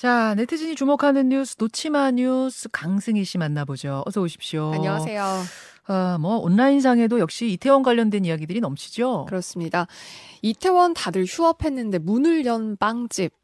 자, 네티즌이 주목하는 뉴스 노치마 뉴스 강승희 씨 만나보죠. 어서 오십시오. 안녕하세요. 아, 뭐 온라인상에도 역시 이태원 관련된 이야기들이 넘치죠. 그렇습니다. 이태원 다들 휴업했는데 문을 연 빵집.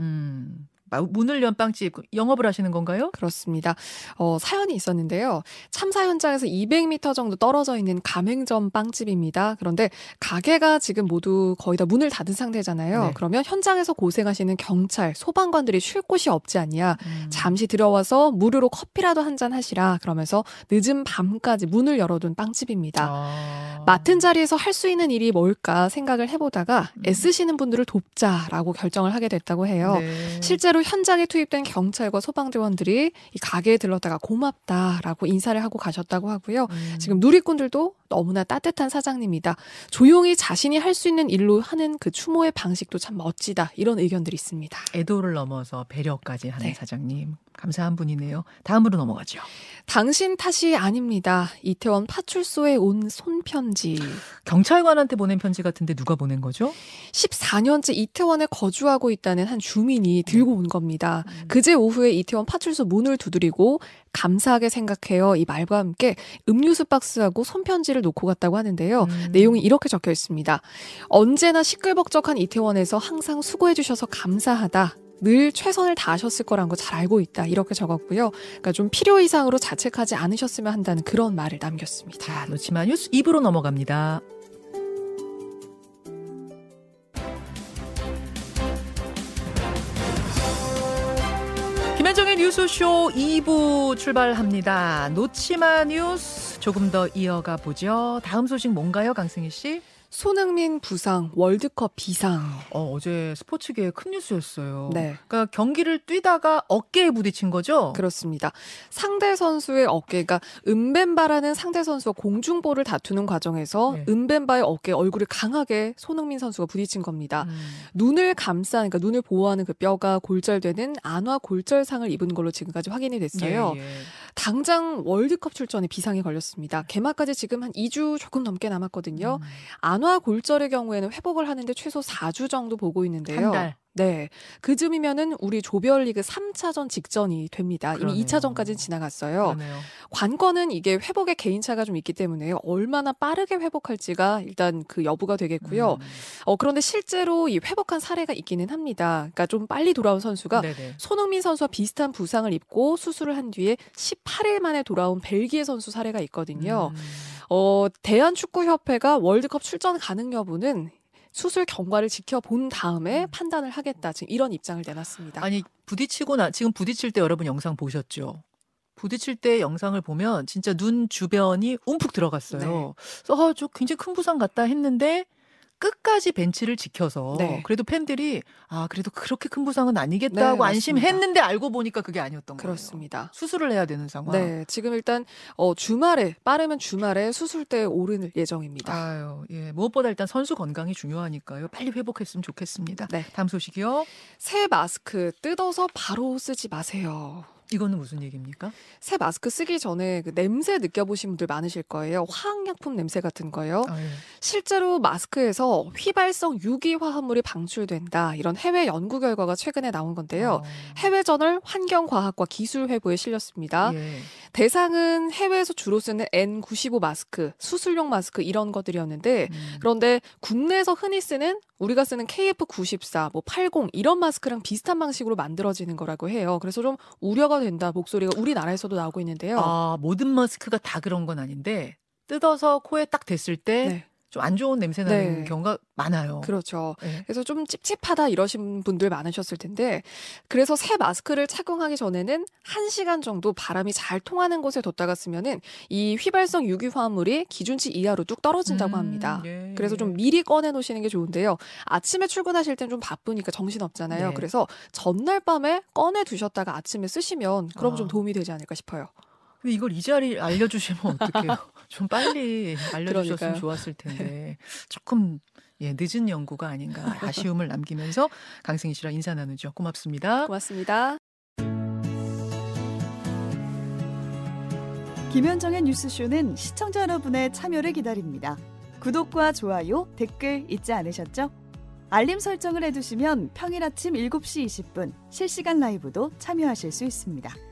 음. 문을 연 빵집 영업을 하시는 건가요? 그렇습니다. 어, 사연이 있었는데요. 참사 현장에서 200m 정도 떨어져 있는 가맹점 빵집입니다. 그런데 가게가 지금 모두 거의 다 문을 닫은 상태잖아요. 네. 그러면 현장에서 고생하시는 경찰, 소방관들이 쉴 곳이 없지 않냐. 음. 잠시 들어와서 무료로 커피라도 한 잔 하시라. 그러면서 늦은 밤까지 문을 열어둔 빵집입니다. 아. 맡은 자리에서 할 수 있는 일이 뭘까 생각을 해보다가 음. 애쓰시는 분들을 돕자라고 결정을 하게 됐다고 해요. 네. 실제로 현장에 투입된 경찰과 소방대원들이 이 가게에 들렀다가 고맙다라고 인사를 하고 가셨다고 하고요. 음. 지금 누리꾼들도 너무나 따뜻한 사장님이다. 조용히 자신이 할 수 있는 일로 하는 그 추모의 방식도 참 멋지다. 이런 의견들이 있습니다. 애도를 넘어서 배려까지 하는 네. 사장님. 감사한 분이네요. 다음으로 넘어가죠. 당신 탓이 아닙니다. 이태원 파출소에 온 손편지. 경찰관한테 보낸 편지 같은데 누가 보낸 거죠? 14년째 이태원에 거주하고 있다는 한 주민이 들고 온 겁니다. 음. 그제 오후에 이태원 파출소 문을 두드리고 감사하게 생각해요. 이 말과 함께 음료수 박스하고 손편지를 놓고 갔다고 하는데요. 음. 내용이 이렇게 적혀 있습니다. 언제나 시끌벅적한 이태원에서 항상 수고해 주셔서 감사하다. 늘 최선을 다하셨을 거란 거 잘 알고 있다. 이렇게 적었고요. 그러니까 좀 필요 이상으로 자책하지 않으셨으면 한다는 그런 말을 남겼습니다. 자, 놓치마 뉴스 2부로 넘어갑니다. 김현정의 뉴스쇼 2부 출발합니다. 놓치마 뉴스 조금 더 이어가 보죠. 다음 소식 뭔가요, 강승희 씨? 손흥민 부상, 월드컵 비상. 어, 어제 스포츠계에 큰 뉴스였어요. 네. 그러니까 경기를 뛰다가 어깨에 부딪힌 거죠? 그렇습니다. 상대 선수의 어깨가 은벤바라는 상대 선수와 공중볼을 다투는 과정에서 네. 은벤바의 어깨에 얼굴을 강하게 손흥민 선수가 부딪힌 겁니다. 음. 눈을 감싸, 그러니까 눈을 보호하는 그 뼈가 골절되는 안화 골절상을 입은 걸로 지금까지 확인이 됐어요. 예, 예. 당장 월드컵 출전에 비상이 걸렸습니다. 개막까지 지금 한 2주 조금 넘게 남았거든요. 음. 안화 골절의 경우에는 회복을 하는데 최소 4주 정도 보고 있는데요. 한 달. 네. 그즈음이면은 우리 조별리그 3차전 직전이 됩니다. 그러네요. 이미 2차전까지 지나갔어요. 그러네요. 관건은 이게 회복의 개인차가 좀 있기 때문에 얼마나 빠르게 회복할지가 일단 그 여부가 되겠고요. 음. 어, 그런데 실제로 이 회복한 사례가 있기는 합니다. 그러니까 좀 빨리 돌아온 선수가 네네. 손흥민 선수와 비슷한 부상을 입고 수술을 한 뒤에 18일 만에 돌아온 벨기에 선수 사례가 있거든요. 음. 어, 대한축구협회가 월드컵 출전 가능 여부는 수술 경과를 지켜본 다음에 음. 판단을 하겠다. 지금 이런 입장을 내놨습니다. 아니 부딪히고 나 지금 부딪힐 때 여러분 영상 보셨죠? 부딪힐 때 영상을 보면 진짜 눈 주변이 움푹 들어갔어요. 네. 그래서 아, 저 굉장히 큰 부상 같다 했는데 끝까지 벤치를 지켜서 네. 그래도 팬들이 아 그래도 그렇게 큰 부상은 아니겠다고 네, 안심했는데 알고 보니까 그게 아니었던 거예요. 그렇습니다. 수술을 해야 되는 상황. 네, 지금 일단 어, 주말에 빠르면 주말에 수술대에 오르는 예정입니다. 아유, 예 무엇보다 일단 선수 건강이 중요하니까요. 빨리 회복했으면 좋겠습니다. 네. 다음 소식이요. 새 마스크 뜯어서 바로 쓰지 마세요. 이거는 무슨 얘기입니까? 새 마스크 쓰기 전에 그 냄새 느껴보신 분들 많으실 거예요. 화학약품 냄새 같은 거요. 아, 예. 실제로 마스크에서 휘발성 유기 화합물이 방출된다. 이런 해외 연구 결과가 최근에 나온 건데요. 아. 해외 저널 환경과학과 기술회보에 실렸습니다. 예. 대상은 해외에서 주로 쓰는 N95 마스크, 수술용 마스크 이런 것들이었는데 음. 그런데 국내에서 흔히 쓰는 우리가 쓰는 KF94, 뭐 80 이런 마스크랑 비슷한 방식으로 만들어지는 거라고 해요. 그래서 좀 우려가 된다 목소리가 우리나라에서도 나오고 있는데요. 아, 모든 마스크가 다 그런 건 아닌데 뜯어서 코에 딱 댔을 때 네. 좀안 좋은 냄새 나는 네. 경우가 많아요. 그렇죠. 네. 그래서 좀 찝찝하다 이러신 분들 많으셨을 텐데 그래서 새 마스크를 착용하기 전에는 1시간 정도 바람이 잘 통하는 곳에 뒀다가 쓰면은 이 휘발성 유기 화합물이 기준치 이하로 뚝 떨어진다고 음, 합니다. 예, 그래서 좀 미리 꺼내 놓으시는 게 좋은데요. 아침에 출근하실 땐 좀 바쁘니까 정신 없잖아요. 네. 그래서 전날 밤에 꺼내 두셨다가 아침에 쓰시면 그럼 아. 좀 도움이 되지 않을까 싶어요. 왜 이걸 이 자리에 알려 주시면 어떡해요? 좀 빨리 알려 주셨으면 그러니까요. 좋았을 텐데 조금 예, 늦은 연구가 아닌가 아쉬움을 남기면서 강승희 씨랑 인사 나누죠. 고맙습니다. 고맙습니다. 김현정의 뉴스쇼는 시청자 여러분의 참여를 기다립니다. 구독과 좋아요, 댓글 잊지 않으셨죠? 알림 설정을 해두시면 평일 아침 7시 20분 실시간 라이브도 참여하실 수 있습니다.